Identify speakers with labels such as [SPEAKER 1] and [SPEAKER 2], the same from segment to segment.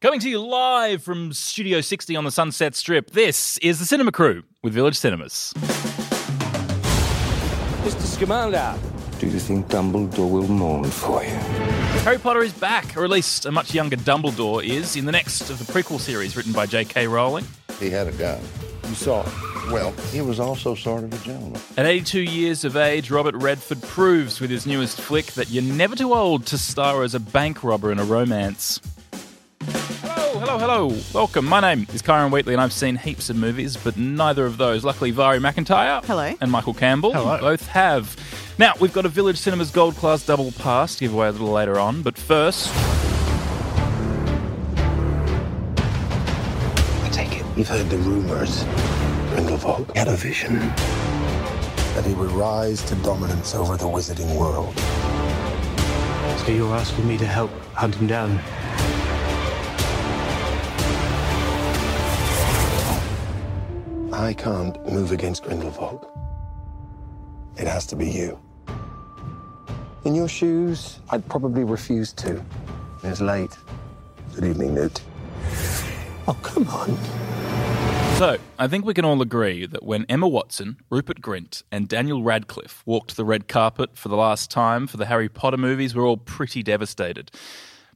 [SPEAKER 1] Coming to you live from Studio 60 on the Sunset Strip, this is the Cinema Crew with Village Cinemas.
[SPEAKER 2] Mr. Scamander.
[SPEAKER 3] Do you think Dumbledore will mourn for you?
[SPEAKER 1] Harry Potter is back, or at least a much younger Dumbledore is, in the next of the prequel series written by J.K. Rowling.
[SPEAKER 4] He had a gun.
[SPEAKER 2] You saw it.
[SPEAKER 4] Well, he was also sort of a gentleman.
[SPEAKER 1] At 82 years of age, Robert Redford proves with his newest flick that you're never too old to star as a bank robber in a romance. Hello, hello, hello. Welcome. My name is Kyron Wheatley, and I've seen heaps of movies, but neither of those. Luckily, Vari McIntyre.
[SPEAKER 5] Hello.
[SPEAKER 1] And Michael Campbell.
[SPEAKER 6] Hello.
[SPEAKER 1] Both have. Now, we've got a Village Cinemas Gold Class double pass to give away a little later on, but first.
[SPEAKER 3] I take it you've heard the rumors. Grindelwald had a vision that he would rise to dominance over the wizarding world.
[SPEAKER 6] So you're asking me to help hunt him down?
[SPEAKER 3] I can't move against Grindelwald. It has to be you. In your shoes, I'd probably refuse to. It's late. Good evening, Newt. Oh, come on.
[SPEAKER 1] So, I think we can all agree that when Emma Watson, Rupert Grint, and Daniel Radcliffe walked the red carpet for the last time for the Harry Potter movies, we're all pretty devastated.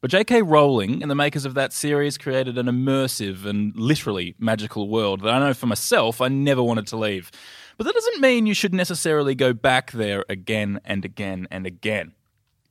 [SPEAKER 1] But J.K. Rowling and the makers of that series created an immersive and literally magical world that I know for myself I never wanted to leave. But that doesn't mean you should necessarily go back there again and again and again.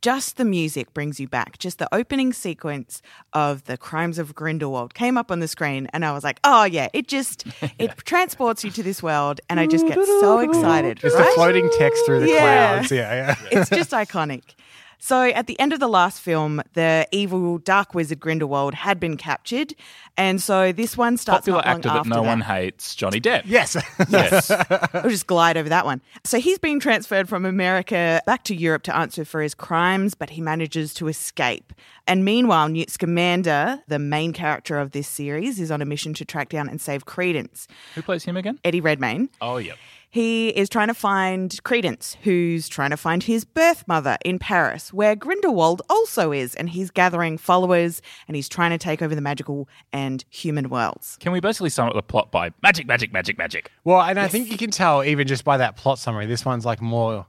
[SPEAKER 5] Just the music brings you back. Just the opening sequence of the Crimes of Grindelwald came up on the screen, and I was like, "Oh yeah!" It just it transports you to this world, and I just get so excited.
[SPEAKER 6] Just
[SPEAKER 5] right?
[SPEAKER 6] the floating text through the
[SPEAKER 5] Yeah.
[SPEAKER 6] clouds. Yeah, yeah.
[SPEAKER 5] it's just iconic. So at the end of the last film, the evil dark wizard Grindelwald had been captured, and so this one starts
[SPEAKER 1] Popular
[SPEAKER 5] not long
[SPEAKER 1] actor that
[SPEAKER 5] after
[SPEAKER 1] no
[SPEAKER 5] that.
[SPEAKER 1] one hates, Johnny Depp.
[SPEAKER 6] Yes.
[SPEAKER 1] Yes.
[SPEAKER 5] we'll just glide over that one. So he's being transferred from America back to Europe to answer for his crimes, but he manages to escape. And meanwhile, Newt Scamander, the main character of this series, is on a mission to track down and save Credence.
[SPEAKER 1] Who plays him again?
[SPEAKER 5] Eddie Redmayne.
[SPEAKER 1] Oh, yeah.
[SPEAKER 5] He is trying to find Credence, who's trying to find his birth mother in Paris, where Grindelwald also is, and he's gathering followers and he's trying to take over the magical and human worlds.
[SPEAKER 1] Can we basically sum up the plot by magic, magic, magic, magic?
[SPEAKER 6] well, and I think you can tell even just by that plot summary, this one's like more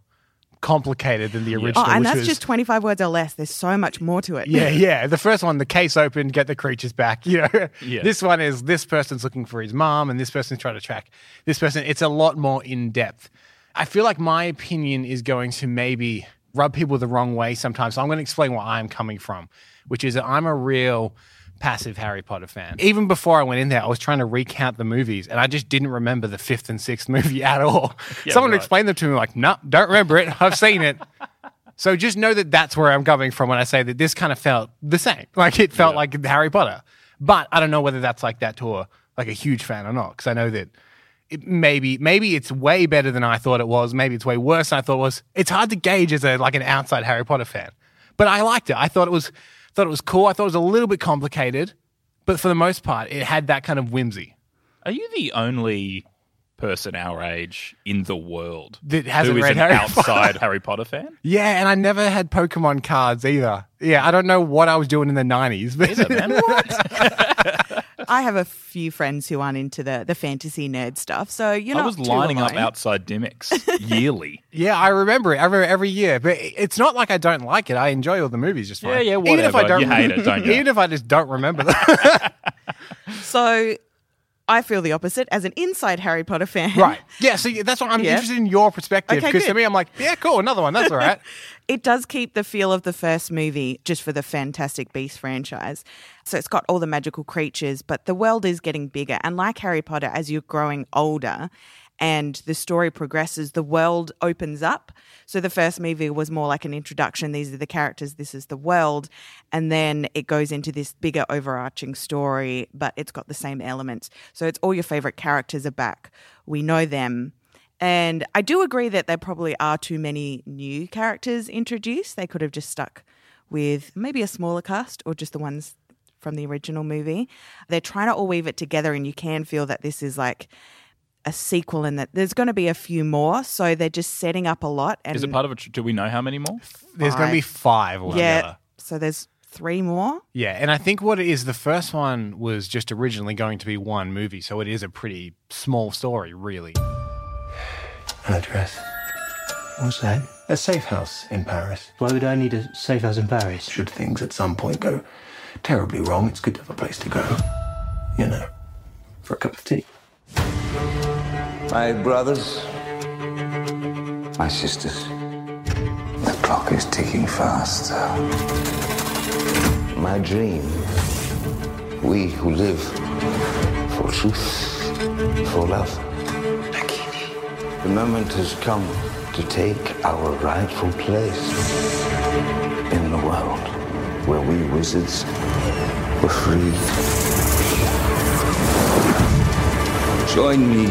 [SPEAKER 6] complicated than the original.
[SPEAKER 5] Oh, and
[SPEAKER 6] which
[SPEAKER 5] that's
[SPEAKER 6] was-
[SPEAKER 5] just 25 words or less. There's so much more to it.
[SPEAKER 6] Yeah, yeah. The first one, the case opened, get the creatures back. You know,
[SPEAKER 1] Yeah.
[SPEAKER 6] this one is this person's looking for his mom, and this person's trying to track this person. It's a lot more in depth. I feel like my opinion is going to maybe rub people the wrong way sometimes. So I'm going to explain where I'm coming from, which is that I'm a real passive Harry Potter fan. Even before I went in there, I was trying to recount the movies, and I just didn't remember the fifth and sixth movie at all.
[SPEAKER 1] Yeah,
[SPEAKER 6] Someone
[SPEAKER 1] right.
[SPEAKER 6] explained them to me, like, no, don't remember it. I've seen it. So just know that that's where I'm coming from when I say that this kind of felt the same. Like it felt
[SPEAKER 1] Yeah.
[SPEAKER 6] like Harry Potter. But I don't know whether that's like that to a like a huge fan or not because I know that it maybe maybe it's way better than I thought it was. Maybe it's way worse than I thought it was. It's hard to gauge as a like an outside Harry Potter fan. But I liked it. I thought it was thought it was cool. I thought it was a little bit complicated, but for the most part, it had that kind of whimsy.
[SPEAKER 1] Are you the only person our age in the world
[SPEAKER 6] That hasn't
[SPEAKER 1] who is
[SPEAKER 6] read
[SPEAKER 1] an
[SPEAKER 6] Harry
[SPEAKER 1] outside Harry Potter fan?
[SPEAKER 6] Yeah, and I never had Pokemon cards either. Yeah, I don't know what I was doing in the 90s, but
[SPEAKER 1] it, man?
[SPEAKER 5] I have a few friends who aren't into the, the fantasy nerd stuff, so you
[SPEAKER 1] know.
[SPEAKER 5] I
[SPEAKER 1] was
[SPEAKER 5] too
[SPEAKER 1] lining up outside Dymocks yearly.
[SPEAKER 6] Yeah, I remember it. I remember every year, but it's not like I don't like it. I enjoy all the movies just fine.
[SPEAKER 1] Yeah, yeah,
[SPEAKER 6] Even if I don't,
[SPEAKER 1] You hate it, don't you?
[SPEAKER 6] Even if I just don't remember them.
[SPEAKER 5] So I feel the opposite as an inside Harry Potter fan.
[SPEAKER 6] right? Yeah. So that's what I'm
[SPEAKER 5] Yeah.
[SPEAKER 6] interested in your perspective
[SPEAKER 5] Okay,
[SPEAKER 6] because to me, I'm like, yeah, cool, another one. That's all right.
[SPEAKER 5] It does keep the feel of the first movie just for the Fantastic Beasts franchise. So it's got all the magical creatures, but the world is getting bigger. And like Harry Potter, as you're growing older and the story progresses, the world opens up. So the first movie was more like an introduction. These are the characters, this is the world. And then it goes into this bigger overarching story, but it's got the same elements. So it's all your favorite characters are back. We know them. And I do agree that there probably are too many new characters introduced. They could have just stuck with maybe a smaller cast or just the ones from the original movie. They're trying to all weave it together, and you can feel that this is like a sequel and that there's going to be a few more. So they're just setting up a lot. And
[SPEAKER 1] Is it part of a? tr- Do we know how many more?
[SPEAKER 6] There's going to be five
[SPEAKER 5] yeah.
[SPEAKER 6] altogether.
[SPEAKER 5] So there's three more.
[SPEAKER 6] Yeah, and I think what it is, the first one was just originally going to be one movie, so it is a pretty small story, really.
[SPEAKER 3] An address.
[SPEAKER 2] What's that?
[SPEAKER 3] A safe house in Paris.
[SPEAKER 2] Why would I need a safe house in Paris?
[SPEAKER 3] Should things at some point go terribly wrong, it's good to have a place to go. You know, for a cup of tea.
[SPEAKER 7] My brothers, my sisters, the clock is ticking faster. My dream, we who live for truth, for love. The moment has come to take our rightful place in the world where we wizards were free. Join me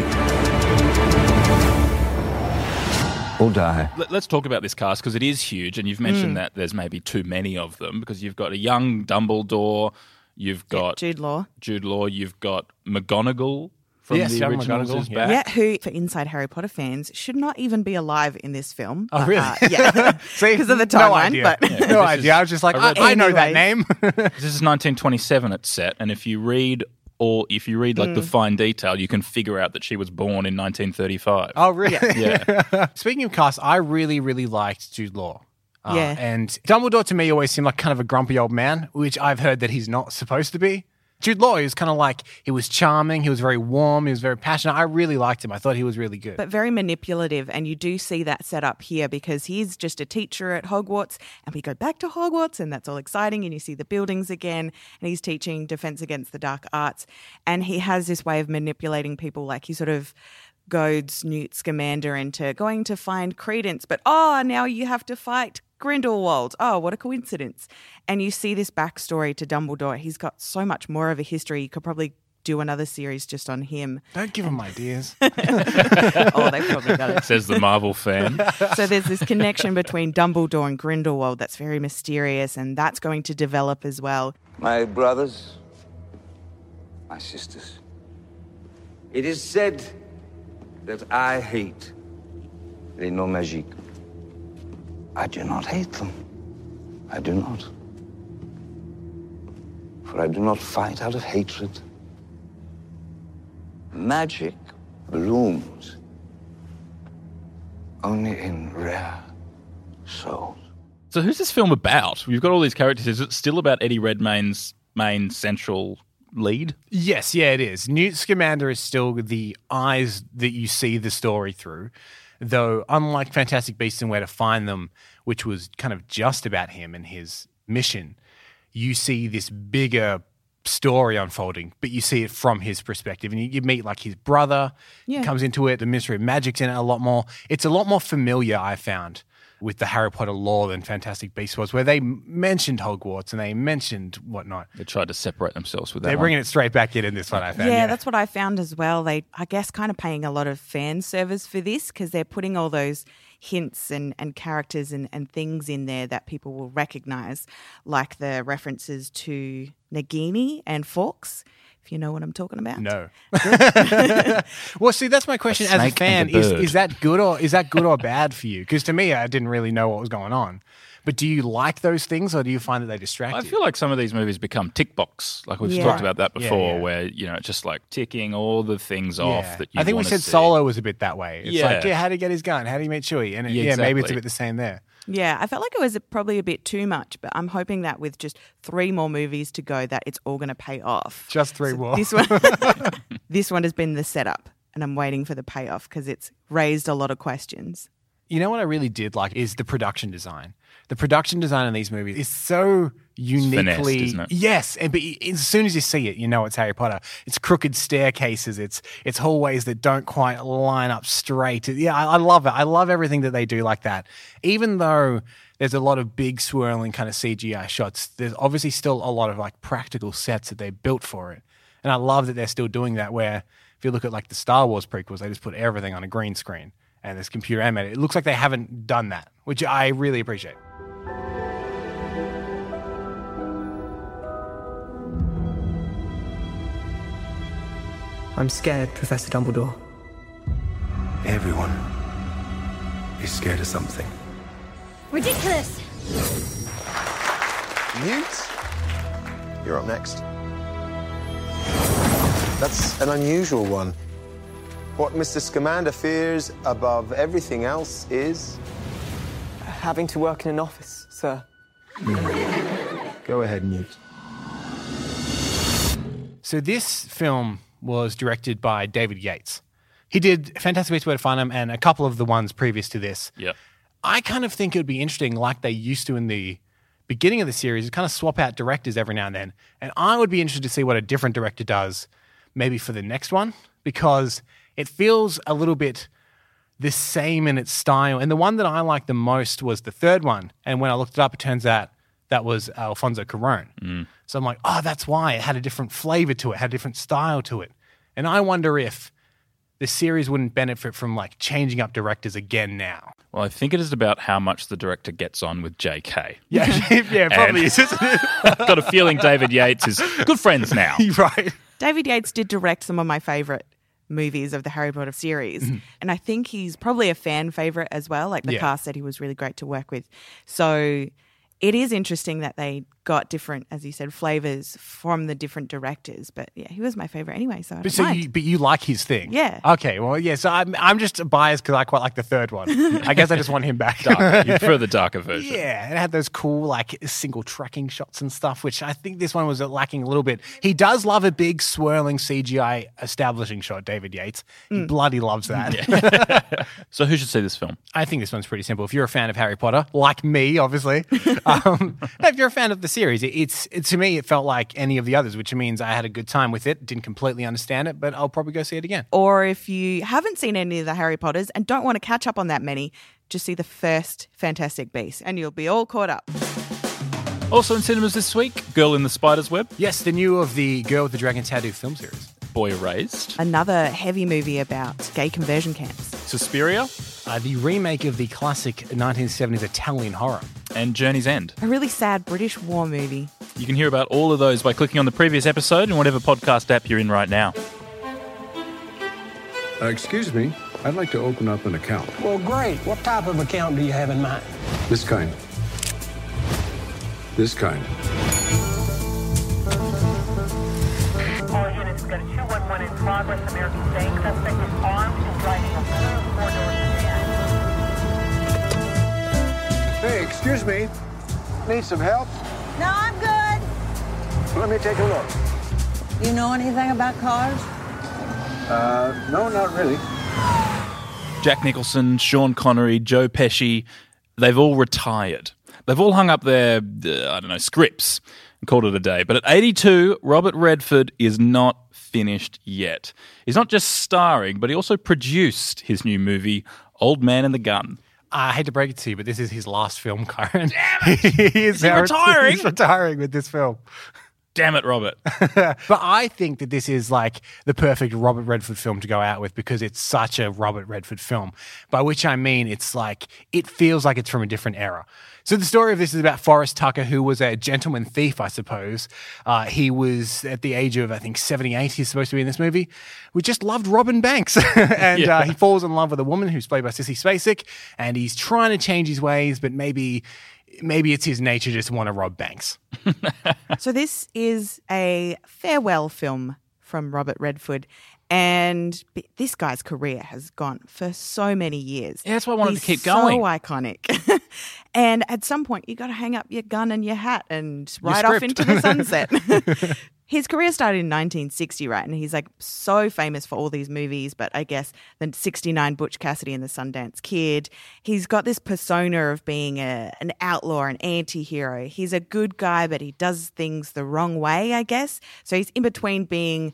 [SPEAKER 7] or die.
[SPEAKER 1] Let- Let's talk about this cast because it is huge, and you've mentioned that there's maybe too many of them because you've got a young Dumbledore, you've got
[SPEAKER 5] Jude Law.
[SPEAKER 1] Jude Law, you've got McGonagall from
[SPEAKER 6] Yes,
[SPEAKER 1] the
[SPEAKER 6] young
[SPEAKER 1] originals
[SPEAKER 6] McGonagall,
[SPEAKER 1] is
[SPEAKER 6] yeah.
[SPEAKER 1] back.
[SPEAKER 5] Yeah, who for inside Harry Potter fans should not even be alive in this film.
[SPEAKER 6] Oh,
[SPEAKER 5] But,
[SPEAKER 6] really?
[SPEAKER 5] uh, yeah, because of the
[SPEAKER 6] no
[SPEAKER 5] timeline.
[SPEAKER 6] idea.
[SPEAKER 5] but
[SPEAKER 1] this
[SPEAKER 6] no
[SPEAKER 1] is-
[SPEAKER 6] idea. I was just like,
[SPEAKER 1] I
[SPEAKER 6] I, I know that name.
[SPEAKER 1] This is 1927. It's set, and if you read or if you read like
[SPEAKER 5] Mm.
[SPEAKER 1] the fine detail, you can figure out that she was born in 1935.
[SPEAKER 6] oh, really?
[SPEAKER 1] Yeah.
[SPEAKER 6] Speaking of cast, I really, really liked Jude Law. Uh,
[SPEAKER 5] Yeah.
[SPEAKER 6] And Dumbledore to me always seemed like kind of a grumpy old man, which I've heard that he's not supposed to be. Jude Law is kind of like, he was charming, he was very warm, he was very passionate. I really liked him. I thought he was really good.
[SPEAKER 5] but very manipulative. And you do see that set up here because he's just a teacher at Hogwarts. And we go back to Hogwarts, and that's all exciting. And you see the buildings again. And he's teaching Defense Against the Dark Arts. And he has this way of manipulating people. Like he sort of goads Newt Scamander into going to find Credence, but oh, now you have to fight Grindelwald. Oh, what a coincidence. And you see this backstory to Dumbledore. He's got so much more of a history. You could probably do another series just on him.
[SPEAKER 6] Don't give him ideas.
[SPEAKER 5] oh, they've probably got it.
[SPEAKER 1] Says the Marvel fan.
[SPEAKER 5] So there's this connection between Dumbledore and Grindelwald that's very mysterious, and that's going to develop as well.
[SPEAKER 7] My brothers, my sisters. It is said that I hate les non-magiques. I do not hate them. I do not. For I do not fight out of hatred. Magic blooms only in rare souls.
[SPEAKER 1] So who's this film about? We've got all these characters. Is it still about Eddie Redmayne's main central lead?
[SPEAKER 6] Yes, yeah, it is. Newt Scamander is still the eyes that you see the story through, though, unlike Fantastic Beasts and Where to Find Them, which was kind of just about him and his mission, you see this bigger story unfolding, but you see it from his perspective. And you, you meet like his brother
[SPEAKER 5] Yeah.
[SPEAKER 6] comes into it, the mystery of magic's in it a lot more. It's a lot more familiar, I found. With the Harry Potter lore than Fantastic Beasts was, where they mentioned Hogwarts and they mentioned whatnot.
[SPEAKER 1] They tried to separate themselves with that.
[SPEAKER 6] They're
[SPEAKER 1] one.
[SPEAKER 6] bringing it straight back in in this one, I found.
[SPEAKER 5] yeah, that's what I found as well. They, I guess, kind of paying a lot of fan service for this because they're putting all those hints and, and characters and, and things in there that people will recognize, like the references to Nagini and Fawkes, if you know what I'm talking about.
[SPEAKER 6] No. well, see, that's my question as a fan.
[SPEAKER 1] a
[SPEAKER 6] Is is that good or is that good or bad for you? Because to me, I didn't really know what was going on. But do you like those things, or do you find that they distract
[SPEAKER 1] I
[SPEAKER 6] you?
[SPEAKER 1] feel like some of these movies become tick box. Like we've
[SPEAKER 5] Yeah.
[SPEAKER 1] talked about that before,
[SPEAKER 6] yeah.
[SPEAKER 1] where you know it's just like ticking all the things off that you.
[SPEAKER 6] I think we said
[SPEAKER 1] see.
[SPEAKER 6] Solo was a bit that way. It's like,
[SPEAKER 1] Yeah.
[SPEAKER 6] yeah, how do you get his gun? How do you meet Chewie? And it-
[SPEAKER 1] Yeah,
[SPEAKER 6] yeah, maybe it's a bit the same there.
[SPEAKER 5] Yeah, I felt like it was probably a bit too much, but I'm hoping that with just three more movies to go, that it's all going to pay off.
[SPEAKER 6] Just three more.
[SPEAKER 5] This one, this one has been the setup, and I'm waiting for the payoff because it's raised a lot of questions.
[SPEAKER 6] You know what I really did like is the production design. The production design in these movies is so uniquely
[SPEAKER 1] finessed, isn't it?
[SPEAKER 6] yes. And but as soon as you see it, you know it's Harry Potter. It's crooked staircases. It's it's hallways that don't quite line up straight. Yeah, I, I love it. I love everything that they do like that. Even though there's a lot of big swirling kind of CGI shots, there's obviously still a lot of like practical sets that they built for it. And I love that they're still doing that. Where if you look at like the Star Wars prequels, they just put everything on a green screen and this computer animated. It looks like they haven't done that, which I really appreciate.
[SPEAKER 8] I'm scared, Professor Dumbledore.
[SPEAKER 3] Everyone is scared of something.
[SPEAKER 9] Ridiculous!
[SPEAKER 3] Newt? you're up next. That's an unusual one. What Mr. Scamander fears above everything else is.
[SPEAKER 9] Having to work in an office, sir.
[SPEAKER 3] Go ahead, Newt.
[SPEAKER 6] So this film was directed by David Yates. He did Fantastic Beasts Where to Find Them and a couple of the ones previous to this.
[SPEAKER 1] Yep.
[SPEAKER 6] I kind of think it would be interesting, like they used to in the beginning of the series, to kind of swap out directors every now and then. And I would be interested to see what a different director does, maybe for the next one, because it feels a little bit the same in its style. And the one that I liked the most was the third one. And when I looked it up, it turns out that was Alfonso Cuarón. Mm. So I'm like, oh, that's why it had a different flavor to it, had a different style to it. And I wonder if the series wouldn't benefit from like changing up directors again now.
[SPEAKER 1] Well, I think it is about how much the director gets on with J.K.
[SPEAKER 6] Yeah, yeah, probably is.
[SPEAKER 1] I've got a feeling David Yates is good friends now.
[SPEAKER 6] right.
[SPEAKER 5] David Yates did direct some of my favorite movies of the Harry Potter series. Mm-hmm. And I think he's probably a fan favorite as well. Like the
[SPEAKER 6] Yeah.
[SPEAKER 5] cast said he was really great to work with. So it is interesting that they got different, as you said, flavors from the different directors. But yeah, he was my favorite anyway. So I
[SPEAKER 6] But so
[SPEAKER 5] mind.
[SPEAKER 6] you, but you like his thing,
[SPEAKER 5] Yeah.
[SPEAKER 6] Okay, well, yeah. So I'm I'm just biased because I quite like the third one. I guess I just want him back.
[SPEAKER 1] Darker. You prefer the darker version.
[SPEAKER 6] Yeah, and it had those cool like single tracking shots and stuff, which I think this one was lacking a little bit. He does love a big swirling CGI establishing shot, David Yates. He bloody loves that.
[SPEAKER 1] So who should see this film?
[SPEAKER 6] I think this one's pretty simple. If you're a fan of Harry Potter, like me, obviously, um, if you're a fan of the series, it, it's it, to me it felt like any of the others, which means I had a good time with it. Didn't completely understand it, but I'll probably go see it again.
[SPEAKER 5] or if you haven't seen any of the Harry Potters and don't want to catch up on that many, just see the first Fantastic Beast and you'll be all caught up.
[SPEAKER 1] Also in cinemas this week, Girl in the Spider's Web,
[SPEAKER 6] Yes, the new of the Girl with the Dragon Tattoo film series.
[SPEAKER 1] Boy Erased,
[SPEAKER 5] Another heavy movie about gay conversion camps.
[SPEAKER 1] Suspiria,
[SPEAKER 6] Uh, the remake of the classic 1970s Italian horror.
[SPEAKER 1] and Journey's End.
[SPEAKER 5] A really sad British war movie.
[SPEAKER 1] You can hear about all of those by clicking on the previous episode in whatever podcast app you're in right now.
[SPEAKER 10] Uh, excuse me, I'd like to open up an account.
[SPEAKER 11] Well, great. What type of account do you have in mind?
[SPEAKER 10] This kind. This kind.
[SPEAKER 12] All units, got a 211 in progress. American State suspect is
[SPEAKER 10] Hey, excuse me. Need some help?
[SPEAKER 13] No, I'm good.
[SPEAKER 10] Let me take a look.
[SPEAKER 13] You know anything about cars?
[SPEAKER 10] Uh, no, not really.
[SPEAKER 1] Jack Nicholson, Sean Connery, Joe Pesci, they've all retired. They've all hung up their, uh, I don't know, scripts and called it a day. But at 82, Robert Redford is not finished yet. He's not just starring, but he also produced his new movie, Old Man and the Gun.
[SPEAKER 6] Uh, I hate to break it to you, but this is his last film, Karen. he is
[SPEAKER 1] he retiring?
[SPEAKER 6] He's retiring with this film.
[SPEAKER 1] Damn it, Robert.
[SPEAKER 6] but I think that this is like the perfect Robert Redford film to go out with because it's such a Robert Redford film. By which I mean it's like it feels like it's from a different era. So the story of this is about Forrest Tucker, who was a gentleman thief, I suppose. Uh, he was at the age of I think seventy eight. He's supposed to be in this movie. We just loved Robin Banks, and
[SPEAKER 1] Yeah.
[SPEAKER 6] uh, he falls in love with a woman who's played by Sissy Spacek, and he's trying to change his ways, but maybe. Maybe it's his nature just to want to rob banks.
[SPEAKER 5] So this is a farewell film from Robert Redford. And this guy's career has gone for so many years.
[SPEAKER 1] Yeah, that's why I wanted
[SPEAKER 5] He's
[SPEAKER 1] to keep going.
[SPEAKER 5] So iconic. and at some point, you got to hang up your gun and your hat and
[SPEAKER 6] Your
[SPEAKER 5] ride off into the sunset. His career started in 1960, right? And he's like so famous for all these movies, but I guess the 69 Butch Cassidy and the Sundance Kid. He's got this persona of being a, an outlaw, an anti hero. He's a good guy, but he does things the wrong way, I guess. So he's in between being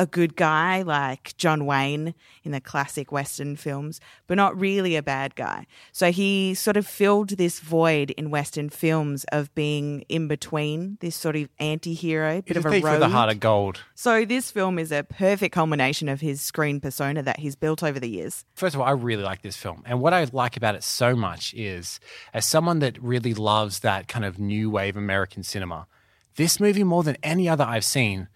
[SPEAKER 5] a good guy like John Wayne in the classic Western films, but not really a bad guy. So he sort of filled this void in Western films of being in between this sort of anti hero, bit of
[SPEAKER 6] a
[SPEAKER 5] rogue.
[SPEAKER 6] a heart of gold.
[SPEAKER 5] So this film is a perfect culmination of his screen persona that he's built over the years.
[SPEAKER 6] First of all, I really like this film. And what I like about it so much is, as someone that really loves that kind of new wave American cinema, this movie, more than any other I've seen,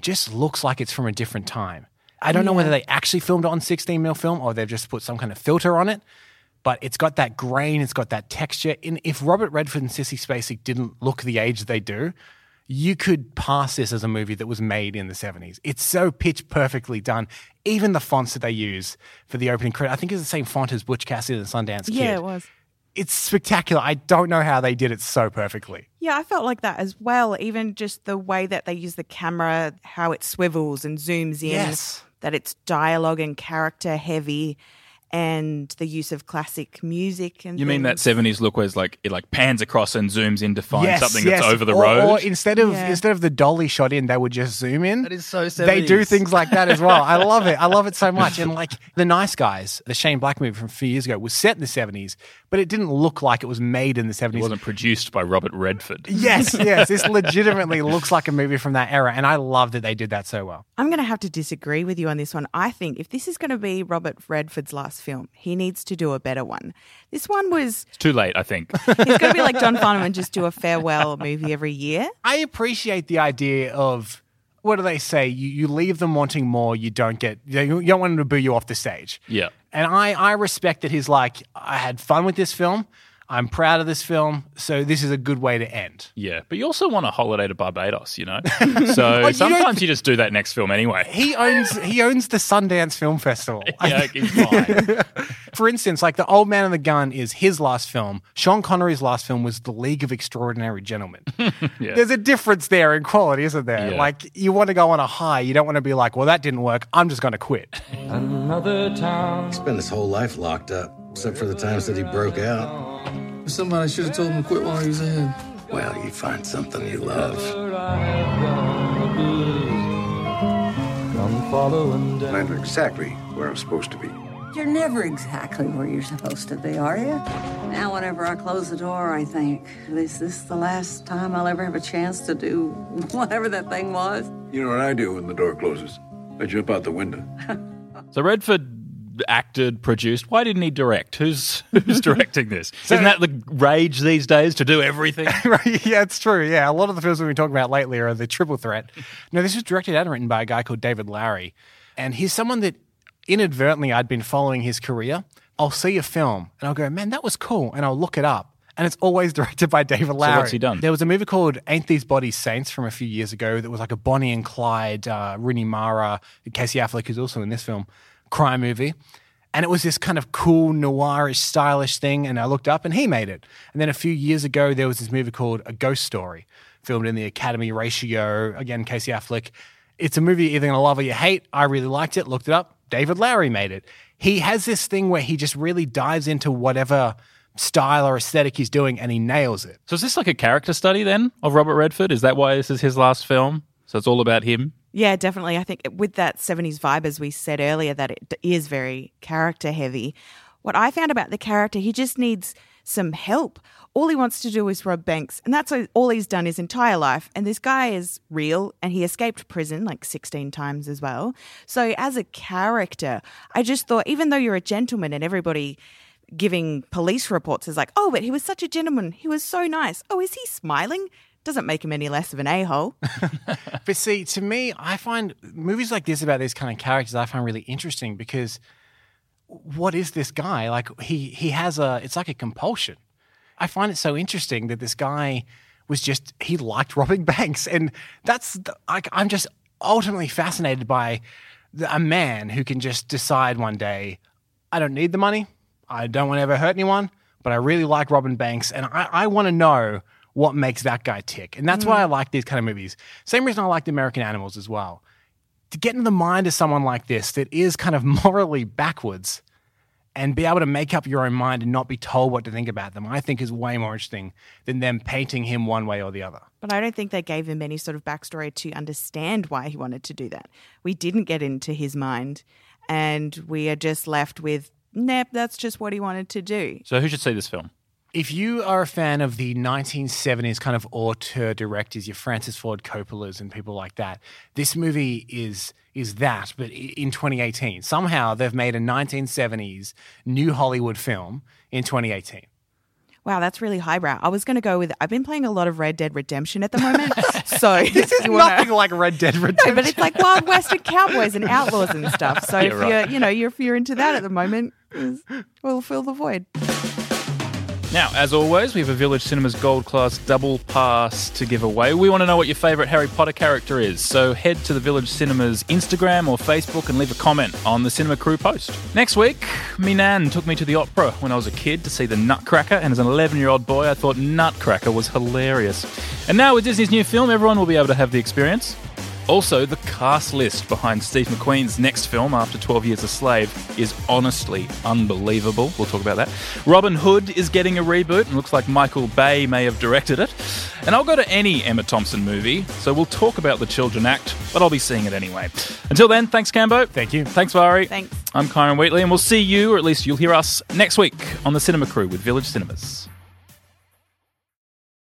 [SPEAKER 6] just looks like it's from a different time. I don't know whether they actually filmed it on 16 mil film or they've just put some kind of filter on it, but it's got that grain, it's got that texture. And if Robert Redford and Sissy Spacek didn't look the age they do, you could pass this as a movie that was made in the 70s. It's so pitch perfectly done. Even the fonts that they use for the opening credit, I think it's the same font as Butch Cassidy and the Sundance Kid.
[SPEAKER 5] Yeah, it was.
[SPEAKER 6] It's spectacular. I don't know how they did it so perfectly.
[SPEAKER 5] Yeah, I felt like that as well. Even just the way that they use the camera, how it swivels and zooms in,
[SPEAKER 6] Yes.
[SPEAKER 5] that it's dialogue and character heavy, and the use of classic music. And
[SPEAKER 1] You mean that 70s look where it's like it like pans across and zooms in to find
[SPEAKER 6] Yes,
[SPEAKER 1] something
[SPEAKER 6] yes.
[SPEAKER 1] that's over the
[SPEAKER 6] or,
[SPEAKER 1] road?
[SPEAKER 6] Or instead of
[SPEAKER 5] Yeah.
[SPEAKER 6] instead of the dolly shot in, they would just zoom in.
[SPEAKER 1] That is so 70s.
[SPEAKER 6] They do things like that as well. I love it. I love it so much. And like the Nice Guys, the Shane Black movie from a few years ago, was set in the seventies, but it didn't look like it was made in the
[SPEAKER 1] 70s
[SPEAKER 6] it
[SPEAKER 1] wasn't produced by Robert Redford.
[SPEAKER 6] Yes, yes. This legitimately looks like a movie from that era, and I love that they did that so well.
[SPEAKER 5] I'm going to have to disagree with you on this one. I think if this is going to be Robert Redford's last film, he needs to do a better one. This one was,
[SPEAKER 1] It's too late, I think.
[SPEAKER 5] he's going to be like John Farnham and just do a farewell movie every year.
[SPEAKER 6] I appreciate the idea of what do they say? You, you leave them wanting more. You don't get. You don't want them to boo you off the stage.
[SPEAKER 1] yeah.
[SPEAKER 6] And I, I respect that he's like, I had fun with this film. I'm proud of this film. So this is a good way to end.
[SPEAKER 1] Yeah, but you also want a holiday to Barbados, you know. So
[SPEAKER 6] you don't
[SPEAKER 1] sometimes you just do that next film anyway.
[SPEAKER 6] He owns he owns the Sundance Film Festival.
[SPEAKER 1] Yeah, he's fine.
[SPEAKER 6] For instance, like The Old Man and the Gun is his last film. Sean Connery's last film was The League of Extraordinary Gentlemen.
[SPEAKER 1] Yeah.
[SPEAKER 6] There's a difference there in quality, isn't there?
[SPEAKER 1] Yeah.
[SPEAKER 6] Like you want to go on a high. You don't want to be like, well, that didn't work. I'm just going to quit.
[SPEAKER 14] Another town.
[SPEAKER 3] Spent his whole life locked up, except for the times that he broke out.
[SPEAKER 14] Somebody should have told him to quit while he was ahead.
[SPEAKER 3] Well, you find something you love.
[SPEAKER 14] Come following.
[SPEAKER 10] I'm exactly where I'm supposed to be.
[SPEAKER 13] You're never exactly where you're supposed to be, are you? Now, whenever I close the door, I think, is this is the last time I'll ever have a chance to do whatever that thing was?
[SPEAKER 10] You know what I do when the door closes? I jump out the window.
[SPEAKER 1] So Redford acted, produced. Why didn't he direct? Who's who's directing this? Isn't that the rage these days to do everything?
[SPEAKER 6] right? Yeah, it's true. Yeah, a lot of the films we've been talking about lately are the triple threat. No, this was directed and written by a guy called David Lowery, and he's someone that inadvertently I'd been following his career. I'll see a film and I'll go, man, that was cool, and I'll look it up. And it's always directed by David Lowery.
[SPEAKER 1] what's he done?
[SPEAKER 6] There was a movie called Ain't These Bodies Saints from a few years ago that was like a Bonnie and Clyde, uh, Rooney Mara, Casey Affleck, who's also in this film, crime movie. And it was this kind of cool, noirish, stylish thing. And I looked up and he made it. And then a few years ago, there was this movie called A Ghost Story, filmed in the Academy ratio. Again, Casey Affleck. It's a movie you're either going to love or you hate. I really liked it, looked it up. David Lowery made it. He has this thing where he just really dives into whatever style or aesthetic he's doing and he nails it.
[SPEAKER 1] So is this like a character study then of Robert Redford? Is that why this is his last film? So it's all about him?
[SPEAKER 5] Yeah, definitely. I think with that 70s vibe, as we said earlier, that it is very character heavy. What I found about the character, he just needs some help. All he wants to do is rob banks, and that's all he's done his entire life. And this guy is real, and he escaped prison like 16 times as well. So, as a character, I just thought, even though you're a gentleman and everybody giving police reports is like, oh, but he was such a gentleman. He was so nice. Oh, is he smiling? Doesn't make him any less of an a hole.
[SPEAKER 6] But see, to me, I find movies like this about these kind of characters I find really interesting because what is this guy? Like he he has a it's like a compulsion. I find it so interesting that this guy was just he liked robbing banks and that's like I'm just ultimately fascinated by the, a man who can just decide one day I don't need the money. I don't want to ever hurt anyone, but I really like robbing banks and I, I want to know what makes that guy tick. And that's why I mm. like these kind of movies. Same reason I like the American Animals as well. To get into the mind of someone like this that is kind of morally backwards and be able to make up your own mind and not be told what to think about them, I think is way more interesting than them painting him one way or the other.
[SPEAKER 5] But I don't think they gave him any sort of backstory to understand why he wanted to do that. We didn't get into his mind, and we are just left with, nope, that's just what he wanted to do.
[SPEAKER 1] So who should see this film?
[SPEAKER 6] If you are a fan of the 1970s kind of auteur directors, your Francis Ford Coppola's and people like that, this movie is is that, but in 2018. Somehow they've made a 1970s new Hollywood film in 2018.
[SPEAKER 5] Wow, that's really highbrow. I was going to go with, I've been playing a lot of Red Dead Redemption at the moment. so
[SPEAKER 6] This is
[SPEAKER 5] wanna-
[SPEAKER 6] nothing like Red Dead Redemption.
[SPEAKER 5] No, but it's like Wild West and cowboys and outlaws and stuff. So
[SPEAKER 6] Yeah,
[SPEAKER 5] if
[SPEAKER 6] right.
[SPEAKER 5] you're, you know, you're, if you're into that at the moment, we'll fill the void.
[SPEAKER 1] Now, as always, we have a Village Cinemas Gold Class double pass to give away. We want to know what your favourite Harry Potter character is, so head to the Village Cinemas Instagram or Facebook and leave a comment on the Cinema Crew post. Next week, me nan took me to the opera when I was a kid to see the Nutcracker, and as an 11 year old boy, I thought Nutcracker was hilarious. And now with Disney's new film, everyone will be able to have the experience. Also, the cast list behind Steve McQueen's next film after 12 Years a Slave is honestly unbelievable. We'll talk about that. Robin Hood is getting a reboot, and looks like Michael Bay may have directed it. And I'll go to any Emma Thompson movie, so we'll talk about the Children Act, but I'll be seeing it anyway. Until then, thanks, Cambo.
[SPEAKER 6] Thank you.
[SPEAKER 1] Thanks, Vari.
[SPEAKER 5] Thanks.
[SPEAKER 1] I'm Kyron Wheatley, and we'll see you, or at least you'll hear us, next week on the Cinema Crew with Village Cinemas.